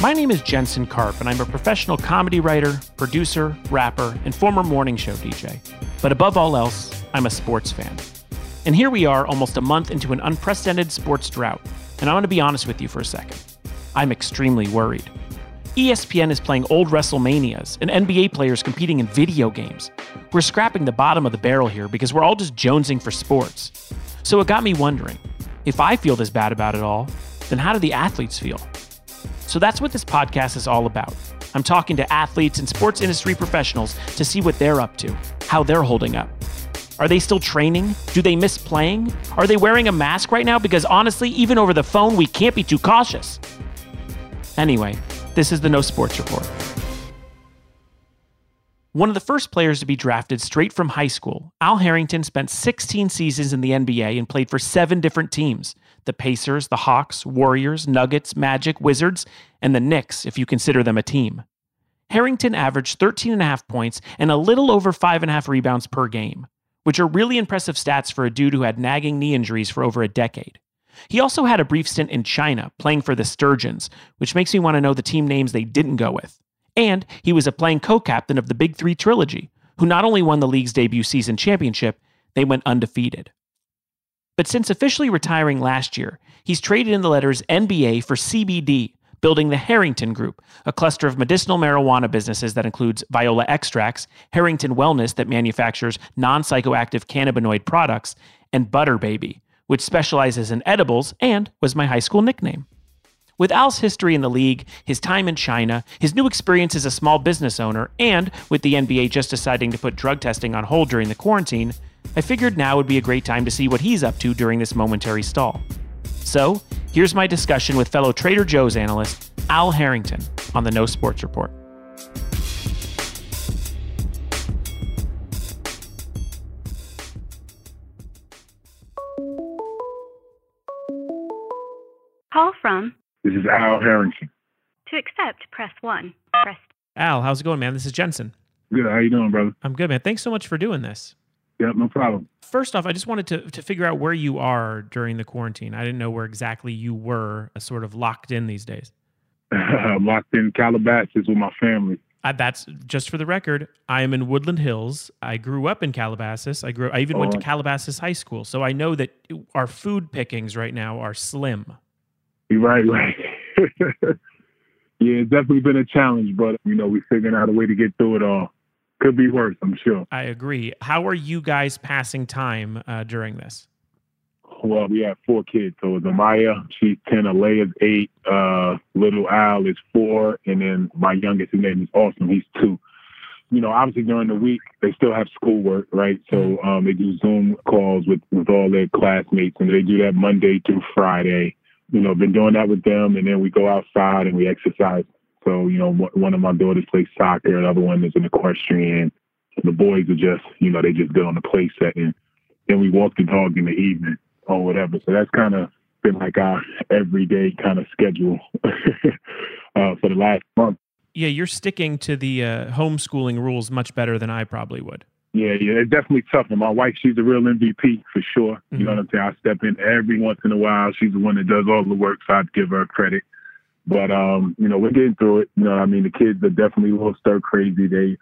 My name is Jensen Karp, and I'm a professional comedy writer, producer, rapper, and former morning show DJ. But above all else, I'm a sports fan. And here we are, almost a month into an unprecedented sports drought. And I want to be honest with you for a second. I'm extremely worried. ESPN is playing old WrestleManias and NBA players competing in video games. We're scrapping the bottom of the barrel here because we're all just jonesing for sports. So it got me wondering if I feel this bad about it all, then how do the athletes feel? So that's what this podcast is all about. I'm talking to athletes and sports industry professionals to see what they're up to, how they're holding up. Are they still training? Do they miss playing? Are they wearing a mask right now? Because honestly, even over the phone, we can't be too cautious. Anyway, this is the No Sports Report. One of the first players to be drafted straight from high school, Al Harrington spent 16 seasons in the NBA and played for seven different teams the Pacers, the Hawks, Warriors, Nuggets, Magic, Wizards, and the Knicks, if you consider them a team. Harrington averaged 13.5 points and a little over 5.5 rebounds per game, which are really impressive stats for a dude who had nagging knee injuries for over a decade. He also had a brief stint in China playing for the Sturgeons, which makes me want to know the team names they didn't go with. And he was a playing co captain of the Big Three trilogy, who not only won the league's debut season championship, they went undefeated. But since officially retiring last year, he's traded in the letters NBA for CBD, building the Harrington Group, a cluster of medicinal marijuana businesses that includes Viola Extracts, Harrington Wellness that manufactures non psychoactive cannabinoid products, and Butter Baby, which specializes in edibles and was my high school nickname. With Al's history in the league, his time in China, his new experience as a small business owner, and with the NBA just deciding to put drug testing on hold during the quarantine, I figured now would be a great time to see what he's up to during this momentary stall. So, here's my discussion with fellow Trader Joe's analyst Al Harrington on the No Sports Report. Call from. This is Al Harrington. To accept, press 1. Press Al, how's it going, man? This is Jensen. Good. How you doing, brother? I'm good, man. Thanks so much for doing this. Yep, no problem. First off, I just wanted to, to figure out where you are during the quarantine. I didn't know where exactly you were uh, sort of locked in these days. I'm locked in Calabasas with my family. Uh, that's just for the record. I am in Woodland Hills. I grew up in Calabasas. I grew. I even went to Oh. Calabasas High School, so I know that our food pickings right now are slim. You're right, right. yeah, it's definitely been a challenge, but you know, we're figuring out a way to get through it all. Could be worse, I'm sure. I agree. How are you guys passing time uh, during this? Well, we have four kids. So it's Amaya, she's 10, Alea's eight, uh, little Al is four, and then my youngest, his name is Austin, he's two. You know, obviously during the week, they still have schoolwork, right? So um, they do Zoom calls with, with all their classmates, and they do that Monday through Friday. You know, been doing that with them, and then we go outside and we exercise. So, you know, one of my daughters plays soccer, another one is an equestrian. The boys are just, you know, they just get on the play set, and then we walk the dog in the evening or whatever. So that's kind of been like our everyday kind of schedule uh, for the last month. Yeah, you're sticking to the uh, homeschooling rules much better than I probably would. Yeah, yeah, it's definitely tough. And my wife, she's a real MVP for sure. You know Mhm. what I'm saying? I step in every once in a while. She's the one that does all the work, so I'd give her credit. But um, you know, we're getting through it. You know, I mean, the kids are definitely a little stir crazy. They,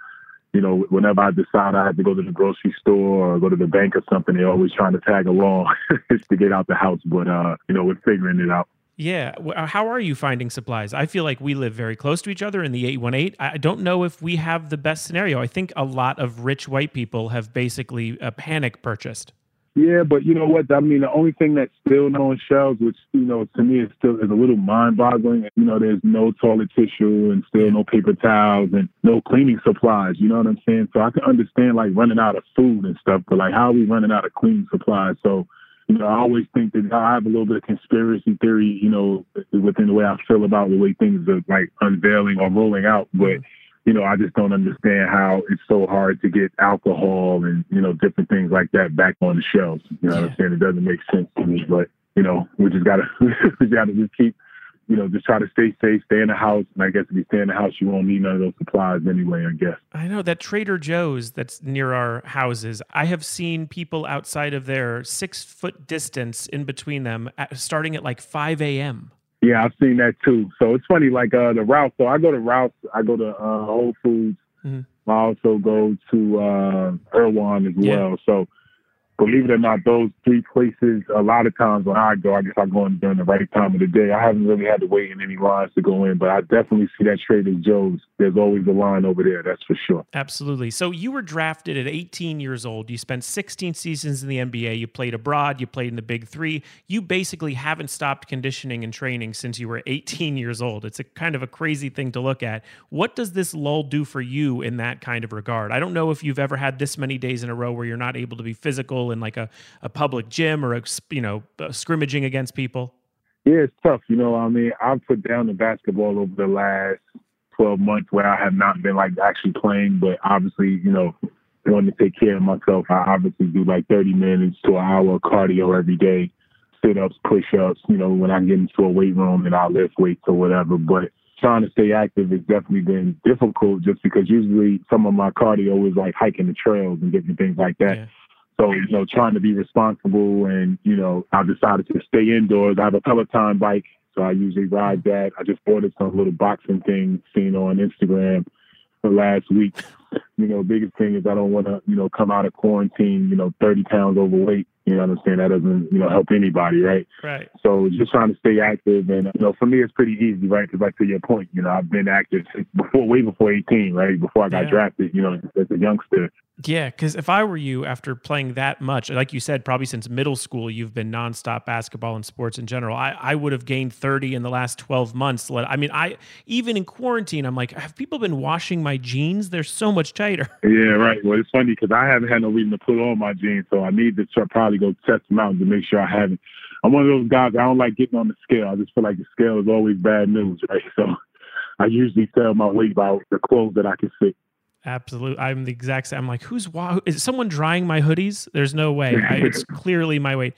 you know, whenever I decide I have to go to the grocery store or go to the bank or something, they're always trying to tag along to get out the house. But uh, you know, we're figuring it out. Yeah. Uh, How are you finding supplies? I feel like we live very close to each other in the 818. I I don't know if we have the best scenario. I think a lot of rich white people have basically a panic purchased. Yeah, but you know what? I mean, the only thing that's still on shelves, which you know to me is still is a little mind-boggling. You know, there's no toilet tissue and still no paper towels and no cleaning supplies. You know what I'm saying? So I can understand like running out of food and stuff, but like how are we running out of cleaning supplies? So you know, I always think that I have a little bit of conspiracy theory, you know, within the way I feel about the way things are like unveiling or rolling out, but you know, I just don't understand how it's so hard to get alcohol and, you know, different things like that back on the shelves. You know what I'm saying? It doesn't make sense to me, but, you know, we just gotta, we gotta just keep, you know, just try to stay safe, stay in the house. And I guess if you stay in the house, you won't need none of those supplies anyway, I guess. I know that Trader Joe's that's near our houses. I have seen people outside of their six foot distance in between them at, starting at like 5 a.m. Yeah, I've seen that too. So it's funny, like uh, the Ralph. So I go to Ralph. I go to uh, Whole Foods. Mm-hmm. I also go to uh, Erewhon as yeah. well. So believe it or not, those three places, a lot of times when I go, I guess I go in during the right time of the day. I haven't really had to wait in any lines to go in, but I definitely see that Trader Joe's. There's always a line over there, that's for sure. Absolutely. So you were drafted at 18 years old. You spent 16 seasons in the NBA. You played abroad. You played in the Big Three. You basically haven't stopped conditioning and training since you were 18 years old. It's a kind of a crazy thing to look at. What does this lull do for you in that kind of regard? I don't know if you've ever had this many days in a row where you're not able to be physical in like a, a public gym or a, you know scrimmaging against people? Yeah, it's tough. You know, I mean, I've put down the basketball over the last 12 months where I have not been like actually playing, but obviously, you know, wanting to take care of myself, I obviously do like 30 minutes to an hour cardio every day, sit ups, push ups. You know, when I get into a weight room and I lift weights or whatever. But trying to stay active has definitely been difficult just because usually some of my cardio is like hiking the trails and different things like that. Yeah. So, you know, trying to be responsible and, you know, I've decided to stay indoors. I have a Peloton bike, so I usually ride mm-hmm. that. I just ordered some little boxing thing seen on Instagram for last week. You know, biggest thing is I don't want to, you know, come out of quarantine, you know, 30 pounds overweight. You know what I'm saying? That doesn't, you know, help anybody, right? Right. So just trying to stay active. And, you know, for me, it's pretty easy, right? Because, like, to your point, you know, I've been active before, way before 18, right? Before I got yeah. drafted, you know, as a youngster. Yeah, because if I were you, after playing that much, like you said, probably since middle school, you've been nonstop basketball and sports in general. I, I would have gained 30 in the last 12 months. I mean, I even in quarantine, I'm like, have people been washing my jeans? They're so much tighter. Yeah, right. Well, it's funny because I haven't had no reason to put on my jeans, so I need to probably go test them out to make sure I haven't. I'm one of those guys. I don't like getting on the scale. I just feel like the scale is always bad news, right? So I usually tell my weight by the clothes that I can fit. Absolutely. I'm the exact same. I'm like, who's wow? Is someone drying my hoodies? There's no way. I, it's clearly my weight.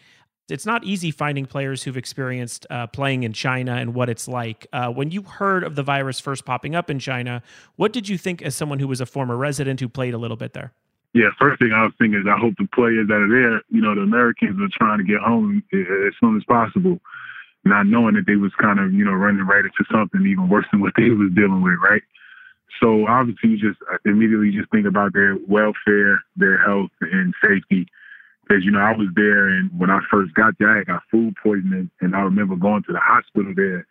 It's not easy finding players who've experienced uh, playing in China and what it's like. Uh, when you heard of the virus first popping up in China, what did you think as someone who was a former resident who played a little bit there? Yeah, first thing I was thinking is I hope the players that are there, you know, the Americans are trying to get home as soon as possible, not knowing that they was kind of, you know, running right into something even worse than what they was dealing with, right? So obviously, you just uh, immediately just think about their welfare, their health, and safety. Because you know, I was there, and when I first got there, I got food poisoning, and I remember going to the hospital there,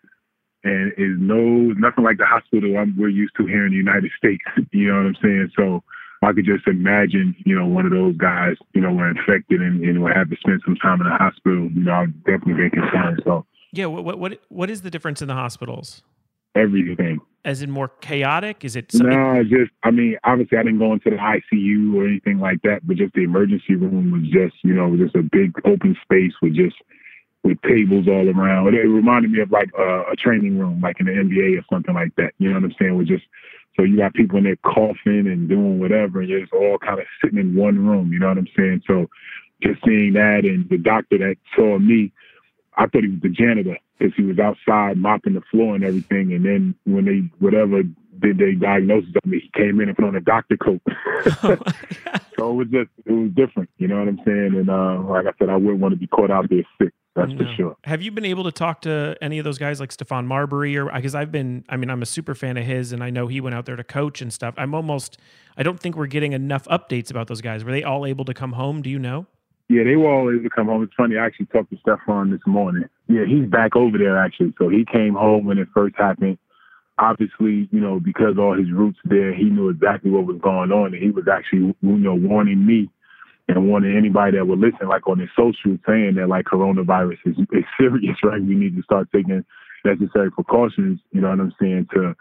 and it's no nothing like the hospital I'm, we're used to here in the United States. You know what I'm saying? So I could just imagine, you know, one of those guys, you know, were infected and, and would have to spend some time in the hospital. You know, I'd definitely be concerned. So yeah, what what what is the difference in the hospitals? everything. As in more chaotic? Is it? Something- no, just I mean, obviously I didn't go into the ICU or anything like that, but just the emergency room was just you know just a big open space with just with tables all around. It, reminded me of like a, a training room, like in the NBA or something like that. You know what I'm saying? With just so you got people in there coughing and doing whatever, and you're just all kind of sitting in one room. You know what I'm saying? So just seeing that, and the doctor that saw me, I thought he was the janitor because he was outside mopping the floor and everything. And then when they whatever did they diagnosis of me, he came in and put on a doctor coat. so it was just it was different, you know what I'm saying? And uh, like I said, I wouldn't want to be caught out there sick. That's for sure. Have you been able to talk to any of those guys like Stephon Marbury or because I've been I mean I'm a super fan of his and I know he went out there to coach and stuff. I'm almost I don't think we're getting enough updates about those guys. Were they all able to come home? Do you know? Yeah, they were all able to come home. It's funny. I actually talked to Stephon this morning. Yeah, he's back over there actually. So he came home when it first happened. Obviously, you know, because all his roots there, he knew exactly what was going on, and he was actually, you know, warning me and warning anybody that would listen, like on his social, saying that like coronavirus is, is serious, right? We need to start taking necessary precautions. You know what I'm saying to,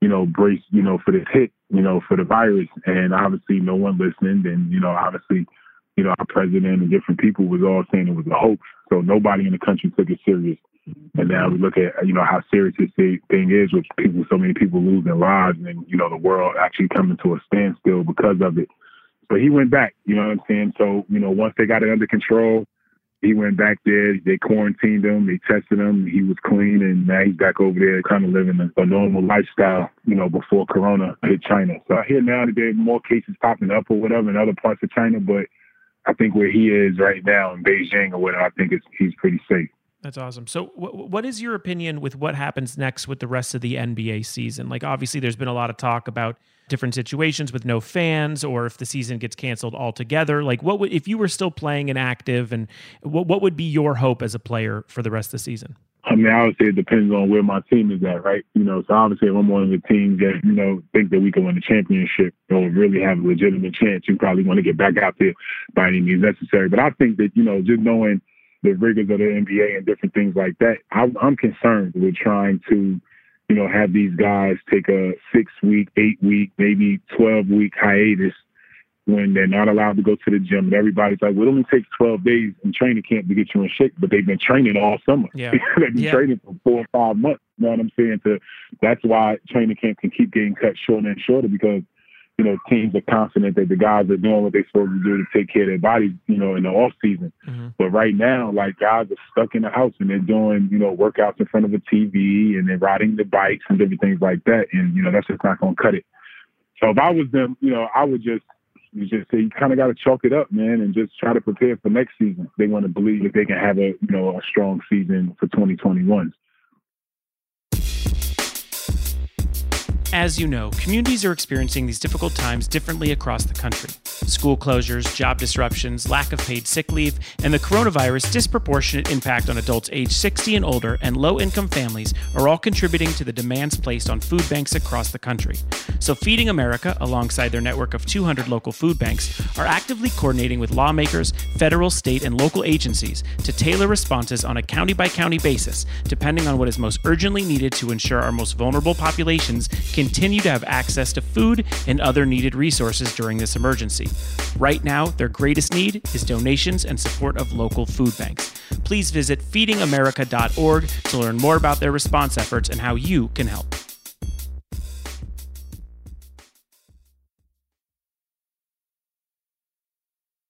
you know, brace, you know, for this hit, you know, for the virus. And obviously, no one listened, and you know, obviously you know, our president and different people was all saying it was a hoax. So nobody in the country took it serious. And now we look at, you know, how serious this thing is with people, so many people losing lives and, you know, the world actually coming to a standstill because of it. But he went back, you know what I'm saying? So, you know, once they got it under control, he went back there. They quarantined him. They tested him. He was clean, and now he's back over there, kind of living a, a normal lifestyle. You know, before Corona hit China. So I hear now that there are more cases popping up or whatever in other parts of China, but I think where he is right now in Beijing or whatever, I think he's pretty safe. That's awesome. So, what is your opinion with what happens next with the rest of the NBA season? Like, obviously, there's been a lot of talk about different situations with no fans, or if the season gets canceled altogether. Like, what would if you were still playing and active, and what would be your hope as a player for the rest of the season? I mean, obviously it depends on where my team is at, right? You know, so obviously if I'm one of the teams that, you know, think that we can win the championship or really have a legitimate chance, you probably want to get back out there by any means necessary. But I think that, you know, just knowing the rigors of the NBA and different things like that, I'm, I'm concerned with trying to, you know, have these guys take a six week, eight week, maybe 12 week hiatus when they're not allowed to go to the gym. And everybody's like, well, it only takes 12 days in training camp to get you in shape, but they've been training all summer. Yeah. they've been Yeah. training for four or five months. You know what I'm saying? To, that's why training camp can keep getting cut shorter and shorter because, you know, teams are confident that the guys are doing what they're supposed to do to take care of their bodies, you know, in the off season. Mhm. But right now, like guys are stuck in the house and they're doing, you know, workouts in front of a TV and they're riding the bikes and different things like that. And, you know, that's just not going to cut it. So if I was them, you know, I would just, you just say you kind of got to chalk it up, man, and just try to prepare for next season. They want to believe that they can have a, you know, a strong season for 2021. As you know, communities are experiencing these difficult times differently across the country. School closures, job disruptions, lack of paid sick leave, and the coronavirus' disproportionate impact on adults age 60 and older and low income families are all contributing to the demands placed on food banks across the country. So, Feeding America, alongside their network of 200 local food banks, are actively coordinating with lawmakers, federal, state, and local agencies to tailor responses on a county by county basis, depending on what is most urgently needed to ensure our most vulnerable populations continue to have access to food and other needed resources during this emergency. Right now, their greatest need is donations and support of local food banks. Please visit feedingamerica.org to learn more about their response efforts and how you can help.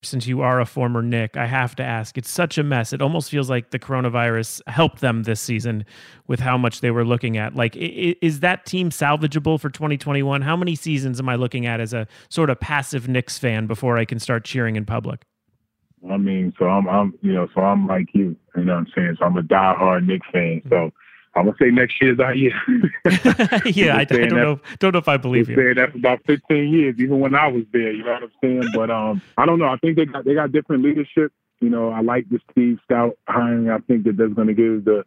Since you are a former Knick, I have to ask. It's such a mess. It almost feels like the coronavirus helped them this season with how much they were looking at. Like, is that team salvageable for 2021? How many seasons am I looking at as a sort of passive Knicks fan before I can start cheering in public? I mean, so I'm, I'm, you know, so I'm like you. You know what I'm saying? So I'm a diehard Knicks fan. So I'm gonna say next year's our year. yeah, I, I don't that- know. Don't know if I believe you. saying that for about 15 years, even when I was there. You know what I'm saying? But um, I don't know. I think they got they got different leadership. You know, I like the Steve Stoute hiring. I think that that's going to give the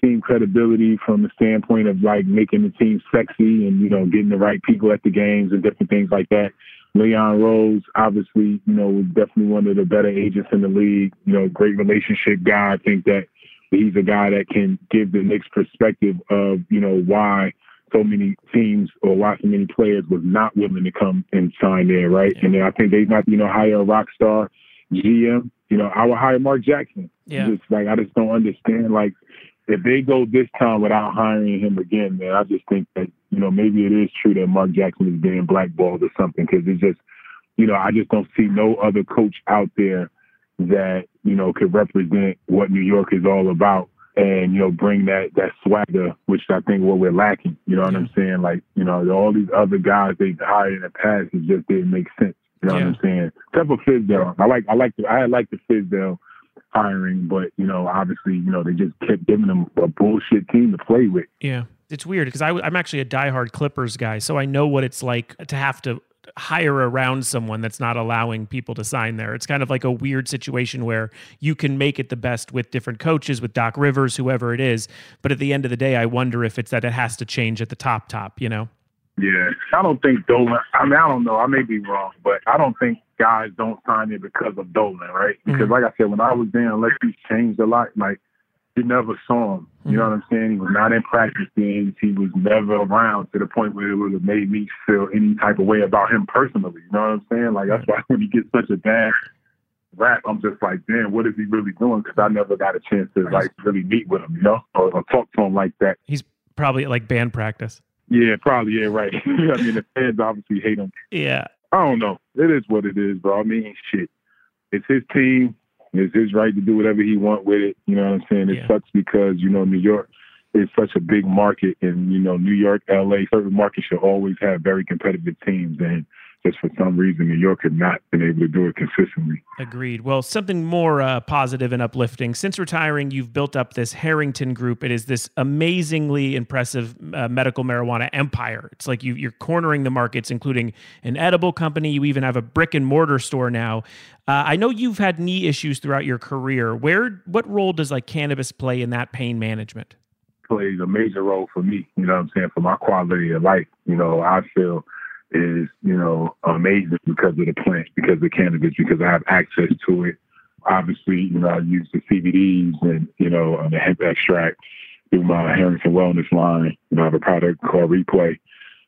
team credibility from the standpoint of like making the team sexy and you know getting the right people at the games and different things like that. Leon Rose, obviously, you know, was definitely one of the better agents in the league. You know, great relationship guy. I think that he's a guy that can give the Knicks perspective of you know why so many teams or why so many players was not willing to come and sign there, right? Yeah. And then I think they might, you know, hire a rock star GM. You know, I would hire Mark Jackson. Yeah. Just like I just don't understand. Like if they go this time without hiring him again, man, I just think that you know maybe it is true that Mark Jackson is being blackballed or something because it's just you know I just don't see no other coach out there that you know could represent what New York is all about and you know bring that that swagger, which I think what we're lacking. You know what I'm saying? Like you know all these other guys they hired in the past, it just didn't make sense. You know Yeah. what I'm saying? Except for Fizdale, I like I like the I like the Fizdale hiring, but you know obviously you know they just kept giving them a bullshit team to play with. Yeah. It's weird because I'm actually a diehard Clippers guy, so I know what it's like to have to hire around someone that's not allowing people to sign there. It's kind of like a weird situation where you can make it the best with different coaches, with Doc Rivers, whoever it is. But at the end of the day, I wonder if it's that it has to change at the top, top, you know? Yeah, I don't think Dolan. I mean, I don't know. I may be wrong, but I don't think guys don't sign it because of Dolan, right? Because, Mhm. like I said, when I was there, unless he changed a lot, like you never saw him. You know mm-hmm. what I'm saying? He was not in practice games. He was never around to the point where it would have made me feel any type of way about him personally. You know what I'm saying? Like that's why when he gets such a bad rap, I'm just like, damn, what is he really doing? Because I never got a chance to like really meet with him, you know, or, or talk to him like that. He's probably at like band practice. Yeah, probably. Yeah, right. I mean, the fans obviously hate him. Yeah. I don't know. It is what it is, bro. I mean, shit. It's his team. It's his right to do whatever he want with it. You know what I'm saying? It Yeah. sucks because you know New York is such a big market, and you know New York, L.A. Certain markets should always have very competitive teams, and just for some reason, New York had not been able to do it consistently. Agreed. Well, something more uh, positive and uplifting. Since retiring, you've built up this Harrington Group. It is this amazingly impressive uh, medical marijuana empire. It's like you, you're cornering the markets, including an edible company. You even have a brick and mortar store now. Uh, I know you've had knee issues throughout your career. Where, what role does like cannabis play in that pain management? Plays a major role for me. You know what I'm saying? For my quality of life. You know, I feel is, you know, amazing because of the plant, because of the cannabis, because I have access to it. Obviously, you know, I use the CBDs and, you know, and the hemp extract through my Harrington Wellness line. You know, I have a product called Replay.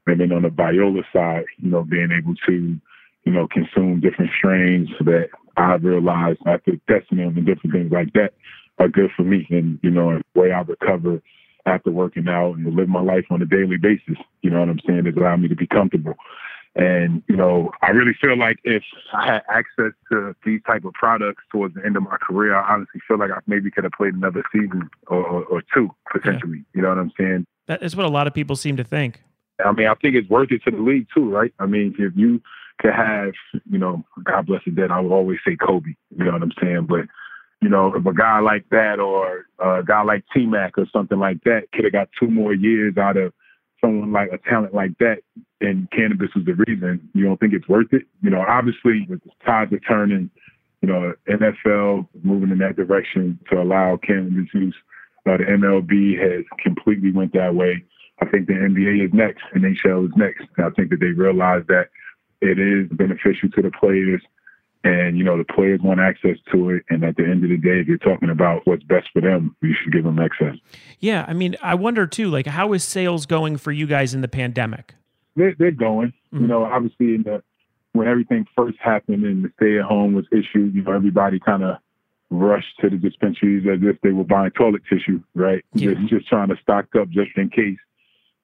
And then on the Viola side, you know, being able to, you know, consume different strains that I realized after testing them and different things like that are good for me. And, you know, the way I recover after working out and live my life on a daily basis. You know what I'm saying? It's allowed me to be comfortable. And, you know, I really feel like if I had access to these type of products towards the end of my career, I honestly feel like I maybe could have played another season or, or, or two potentially. Yeah. You know what I'm saying? That is what a lot of people seem to think. I mean, I think it's worth it to the league too, right? I mean, if you could have, you know, God bless the dead, I would always say Kobe. You know what I'm saying? But you know, if a guy like that or a guy like T Mac or something like that could have got two more years out of someone like a talent like that, and cannabis was the reason, you don't think it's worth it? You know, obviously, with the tides are turning, you know, NFL moving in that direction to allow cannabis use. Uh, the MLB has completely went that way. I think the NBA is next, and NHL is next. And I think that they realize that it is beneficial to the players and you know the players want access to it. And at the end of the day if you're talking about what's best for them you should give them access. Yeah i mean i wonder too like how is sales going for you guys in the pandemic? They're, they're going. Mm-hmm. you know obviously in the when everything first happened and the stay at home was issued you know everybody kind of rushed to the dispensaries as if they were buying toilet tissue right? Yeah. just, just trying to stock up just in case.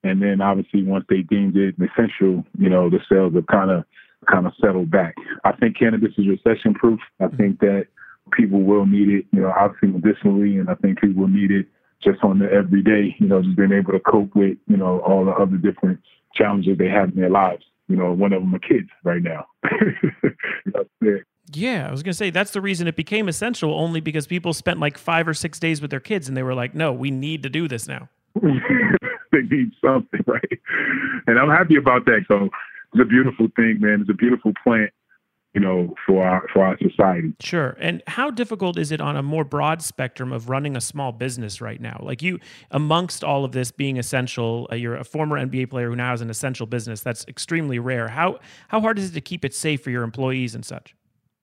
And then obviously once they deemed it essential you know the sales have kind of kind of settle back. I think cannabis is recession proof. I mm-hmm. think that people will need it, you know, obviously medicinally, and I think people will need it just on the everyday, you know, just being able to cope with, you know, all the other different challenges they have in their lives. You know, one of them are kids right now. yeah, I was gonna say that's the reason it became essential, only because people spent like five or six days with their kids, and they were like, "No, we need to do this now." they need something, right? And I'm happy about that. So it's a beautiful thing, man. It's a beautiful plant, you know, for our for our society. Sure. And how difficult is it on a more broad spectrum of running a small business right now? Like you, amongst all of this being essential, uh, you're a former NBA player who now has an essential business. That's extremely rare. How how hard is it to keep it safe for your employees and such?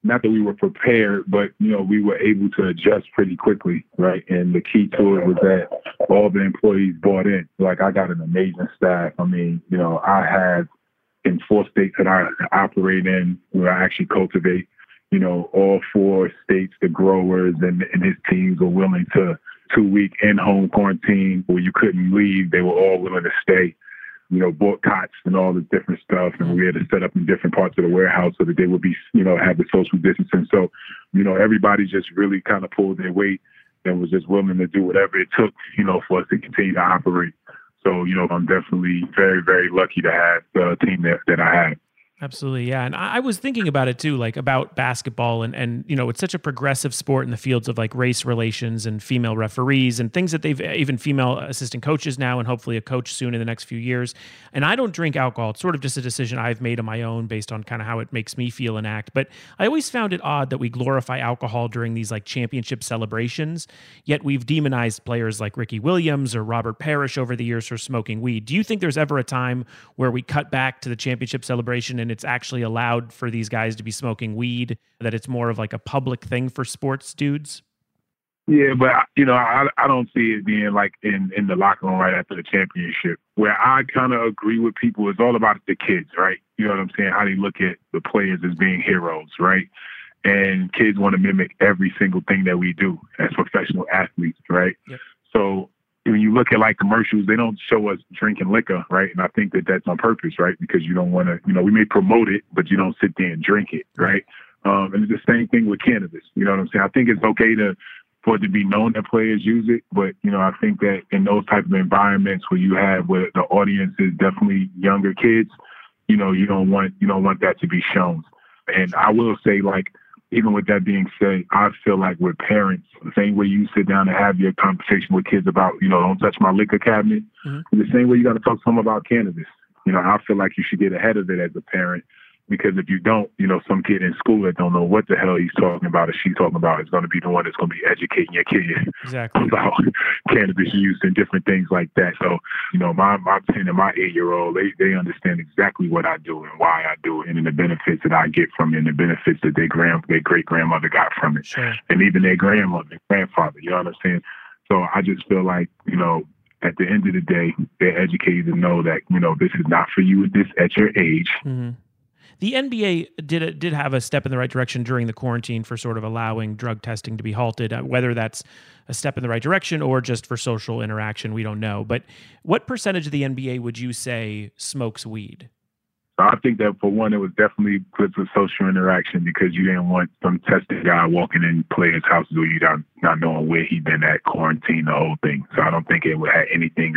Not that we were prepared, but you know we were able to adjust pretty quickly, right? And the key to it was that all the employees bought in. Like I got an amazing staff. I mean, you know, I have in four states that I operate in, where I actually cultivate, you know, all four states, the growers and, and his teams were willing to two week in home quarantine where you couldn't leave. They were all willing to stay, you know, bought cots and all the different stuff. And we had to set up in different parts of the warehouse so that they would be, you know, have the social distancing. So, you know, everybody just really kind of pulled their weight and was just willing to do whatever it took, you know, for us to continue to operate. So, you know, I'm definitely very, very lucky to have the team that, that I have. Absolutely, yeah. And I, was thinking about it too, like about basketball and and you know, it's such a progressive sport in the fields of like race relations and female referees and things that they've even female assistant coaches now and hopefully a coach soon in the next few years. And I don't drink alcohol. It's sort of just a decision I've made on my own based on kind of how it makes me feel and act. But I always found it odd that we glorify alcohol during these like championship celebrations, yet we've demonized players like Ricky Williams or Robert Parish over the years for smoking weed. Do you think there's ever a time where we cut back to the championship celebration and it's actually allowed for these guys to be smoking weed, that it's more of like a public thing for sports dudes? Yeah, but you know, I I don't see it being like in in the locker room right after the championship. Where I kind of agree with people, it's all about the kids, right? You know what I'm saying? How they look at the players as being heroes, right? And kids want to mimic every single thing that we do as professional athletes, right? Yep. So when you look at like commercials, they don't show us drinking liquor, right? And I think that that's on purpose, right? Because you don't want to, you know, we may promote it, but you don't sit there and drink it, right? Um, and it's the same thing with cannabis. You know what I'm saying? I think it's okay to for it to be known that players use it, but you know, I think that in those type of environments where you have where the audience is definitely younger kids, you know, you don't want you don't want that to be shown. And I will say, like, even with that being said, I feel like with parents, the same way you sit down and have your conversation with kids about, you know, don't touch my liquor cabinet, mm-hmm. the same way you got to talk to them about cannabis. You know, I feel like you should get ahead of it as a parent because if you don't, you know, some kid in school that don't know what the hell he's talking about or she's talking about is going to be the one that's going to be educating your kid exactly. about cannabis use and different things like that. So, you know, my my ten and my eight year old, they they understand exactly what I do and why I do it, and the benefits that I get from it, and the benefits that their grand their great grandmother got from it, sure. and even their grandmother, grandfather. You know what I'm saying? So I just feel like you know at the end of the day, they're educated to know that you know this is not for you at this at your age. Mm-hmm. The NBA did did have a step in the right direction during the quarantine for sort of allowing drug testing to be halted. Uh, whether that's a step in the right direction or just for social interaction, we don't know. But what percentage of the NBA would you say smokes weed? I think that for one, it was definitely good for social interaction because you didn't want some tested guy walking in players' houses or you not not knowing where he'd been at quarantine, the whole thing. So I don't think it would have anything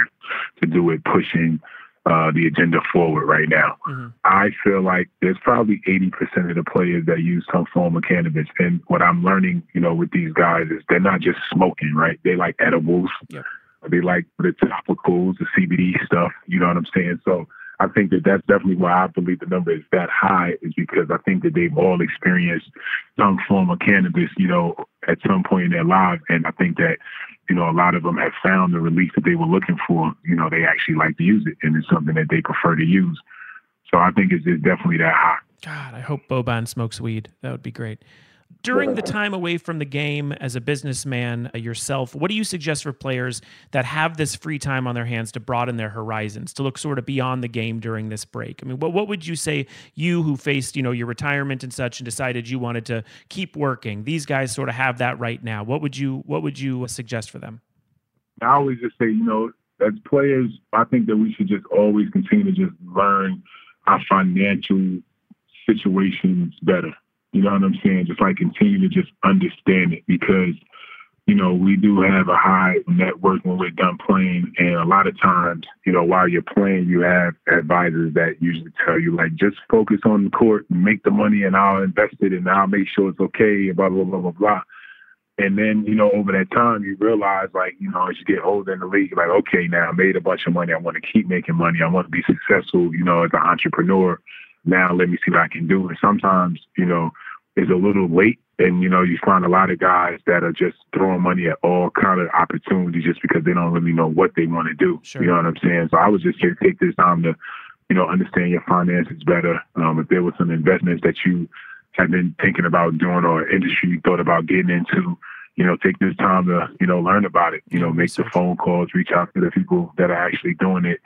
to do with pushing uh, the agenda forward right now. Mm-hmm. I feel like there's probably 80% of the players that use some form of cannabis. And what I'm learning, you know, with these guys is they're not just smoking, right? They like edibles. Yep. They like the topicals, the CBD stuff. You know what I'm saying? So I think that that's definitely why I believe the number is that high is because I think that they've all experienced some form of cannabis, you know, at some point in their lives. And I think that, you know, a lot of them have found the relief that they were looking for. You know, they actually like to use it and it's something that they prefer to use. So I think it's, it's definitely that high. God, I hope Boban smokes weed. That would be great during the time away from the game as a businessman uh, yourself, what do you suggest for players that have this free time on their hands to broaden their horizons, to look sort of beyond the game during this break? I mean, what, what would you say, you who faced, you know, your retirement and such and decided you wanted to keep working? These guys sort of have that right now. What would you what would you suggest for them? I always just say, you know, as players, I think that we should just always continue to just learn our financial situations better you know what I'm saying? Just like continue to just understand it because, you know, we do have a high network when we're done playing. And a lot of times, you know, while you're playing, you have advisors that usually tell you, like, just focus on the court make the money and I'll invest it and I'll make sure it's okay, blah, blah, blah, blah, blah. And then, you know, over that time, you realize, like, you know, as you get older in the league, like, okay, now I made a bunch of money. I want to keep making money. I want to be successful, you know, as an entrepreneur. Now let me see what I can do. And sometimes, you know, it's a little late and you know you find a lot of guys that are just throwing money at all kind of opportunities just because they don't really know what they want to do sure. you know what i'm saying? So i was just here to take this time to you know understand your finances better. Um, if there was some investments that you had been thinking about doing or industry you thought about getting into you know take this time to you know learn about it. You know make the phone calls reach out to the people that are actually doing it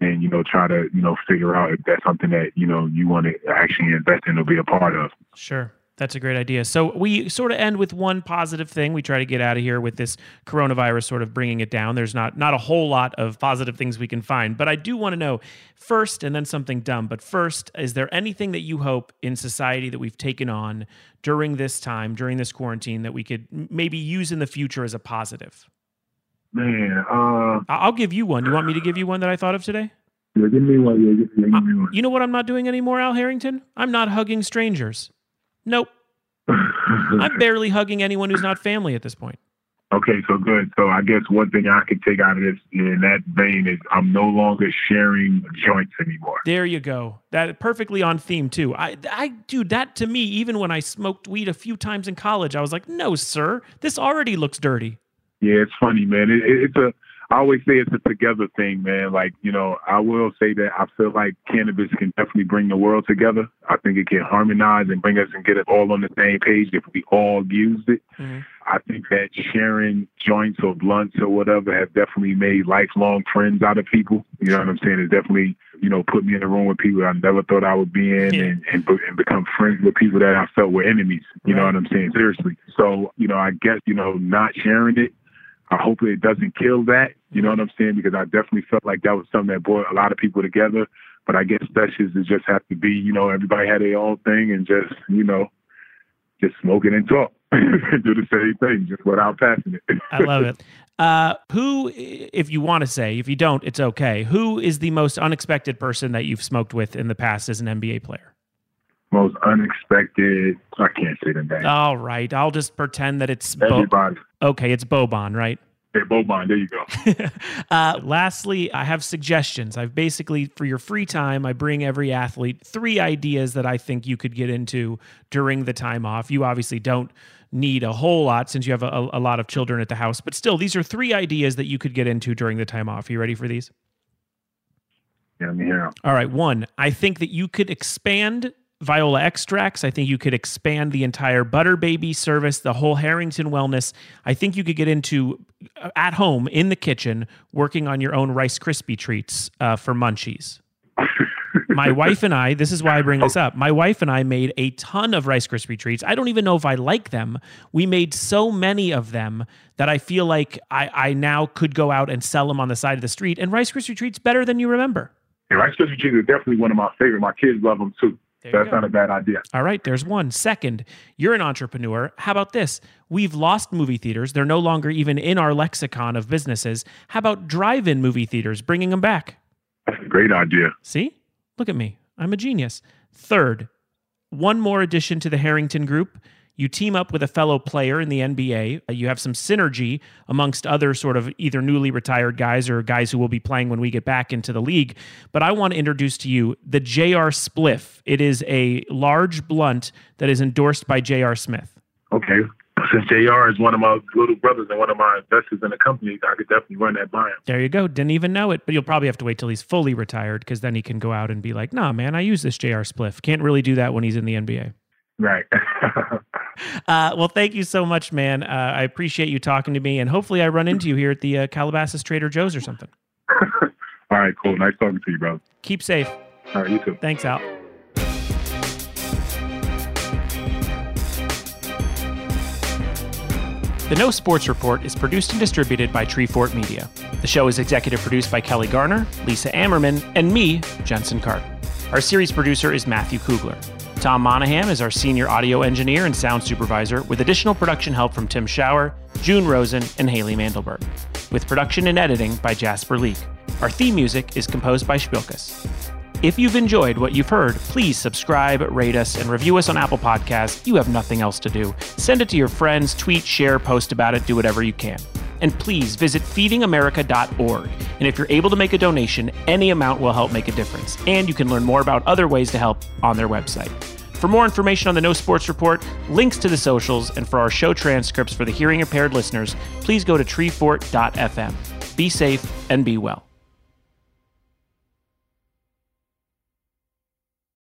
and you know try to you know figure out if that's something that you know you want to actually invest in or be a part of sure that's a great idea. So we sort of end with one positive thing. We try to get out of here with this coronavirus sort of bringing it down. There's not not a whole lot of positive things we can find, but I do want to know first, and then something dumb. But first, is there anything that you hope in society that we've taken on during this time, during this quarantine, that we could maybe use in the future as a positive? Man, uh, I'll give you one. You want me to give you one that I thought of today? Yeah, give me one. Yeah, give, me one. You know what I'm not doing anymore, Al Harrington? I'm not hugging strangers. Nope. I'm barely hugging anyone who's not family at this point. Okay, so good. So I guess one thing I could take out of this in that vein is I'm no longer sharing joints anymore. There you go. That perfectly on theme too. I, I, dude, that to me, even when I smoked weed a few times in college, I was like, no, sir, this already looks dirty. Yeah, it's funny, man. It, it, it's a I always say it's a together thing, man. Like, you know, I will say that I feel like cannabis can definitely bring the world together. I think it can harmonize and bring us and get us all on the same page if we all used it. Mm-hmm. I think that sharing joints or blunts or whatever have definitely made lifelong friends out of people. You know what I'm saying? It's definitely, you know, put me in a room with people I never thought I would be in yeah. and, and, and become friends with people that I felt were enemies. You right. know what I'm saying? Seriously. So, you know, I guess, you know, not sharing it I hope it doesn't kill that. You know what I'm saying? Because I definitely felt like that was something that brought a lot of people together. But I guess sessions it just have to be, you know, everybody had their own thing and just, you know, just smoking and talk. do the same thing, just without passing it. I love it. Uh, who, if you want to say, if you don't, it's okay. Who is the most unexpected person that you've smoked with in the past as an NBA player? Most unexpected. I can't say the name. All right, I'll just pretend that it's Bo- okay. It's Boban, right? Hey, Boban, there you go. uh, lastly, I have suggestions. I've basically, for your free time, I bring every athlete three ideas that I think you could get into during the time off. You obviously don't need a whole lot since you have a, a lot of children at the house, but still, these are three ideas that you could get into during the time off. you ready for these? Yeah, let me hear 'em. All right. One, I think that you could expand Viola extracts. I think you could expand the entire Butter Baby service, the whole Harrington Wellness. I think you could get into uh, at home in the kitchen working on your own Rice Krispie treats uh, for munchies. My wife and I, this is why I bring this up. My wife and I made a ton of Rice Krispie treats. I don't even know if I like them. We made so many of them that I feel like I, I now could go out and sell them on the side of the street. And Rice Krispie treats better than you remember. And Rice Krispie treats are definitely one of my favorite. My kids love them too. There That's not a bad idea. All right, there's one. Second, you're an entrepreneur. How about this? We've lost movie theaters. They're no longer even in our lexicon of businesses. How about drive in movie theaters, bringing them back? That's a great idea. See? Look at me. I'm a genius. Third, one more addition to the Harrington group. You team up with a fellow player in the NBA. Uh, You have some synergy amongst other sort of either newly retired guys or guys who will be playing when we get back into the league. But I want to introduce to you the JR Spliff. It is a large blunt that is endorsed by JR Smith. Okay. Since JR is one of my little brothers and one of my investors in the company, I could definitely run that by him. There you go. Didn't even know it, but you'll probably have to wait till he's fully retired because then he can go out and be like, nah, man, I use this JR Spliff. Can't really do that when he's in the NBA. Right. Uh, well, thank you so much, man. Uh, I appreciate you talking to me, and hopefully, I run into you here at the uh, Calabasas Trader Joe's or something. All right, cool. Nice talking to you, brother. Keep safe. All right, you too. Thanks, Al. The No Sports Report is produced and distributed by Treefort Media. The show is executive produced by Kelly Garner, Lisa Ammerman, and me, Jensen Karp. Our series producer is Matthew Kugler. Tom Monahan is our senior audio engineer and sound supervisor, with additional production help from Tim Schauer, June Rosen, and Haley Mandelberg, with production and editing by Jasper Leak. Our theme music is composed by Spilkus. If you've enjoyed what you've heard, please subscribe, rate us, and review us on Apple Podcasts. You have nothing else to do. Send it to your friends, tweet, share, post about it, do whatever you can. And please visit feedingamerica.org. And if you're able to make a donation, any amount will help make a difference. And you can learn more about other ways to help on their website. For more information on the No Sports Report, links to the socials, and for our show transcripts for the hearing impaired listeners, please go to treefort.fm. Be safe and be well.